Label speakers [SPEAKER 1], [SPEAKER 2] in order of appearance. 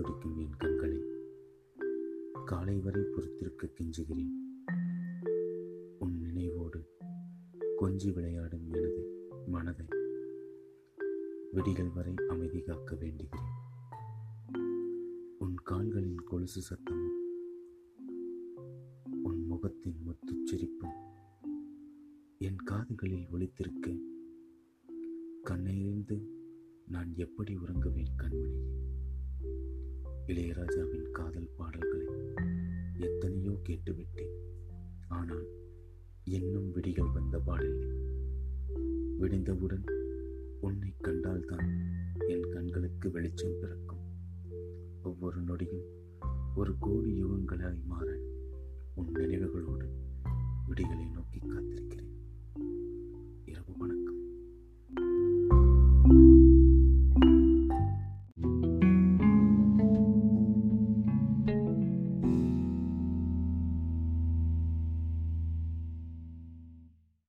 [SPEAKER 1] துடிக்கும் என் கண்களை. காலை வரை பொறுத்திருக்க கெஞ்சுகிறேன். உன் நினைவோடு கொஞ்சி விளையாடும் எனது மனதை விடிகள் வரை அமைதி காக்க வேண்டுகிறேன். உன் கால்களின் கொலுசு சத்தமும் உன் முகத்தின் முத்துச்சிரிப்பும் என் காதுகளில் ஒழித்திருக்க கண்ணையிருந்து நான் எப்படி உறங்குவேன் கண்மணி? இளையராஜாவின் காதல் பாடல்களை எத்தனையோ கேட்டுவிட்டேன். ஆனால் இன்னும் விடிகள் வந்த பாடில்லை விடிந்தவுடன் உன்னை கண்டால்தான் என் கண்களுக்கு வெளிச்சம் பிறக்கும். ஒவ்வொரு நொடியும் ஒரு கோடி யுகங்களாய் மாற உன் நினைவுகளோடு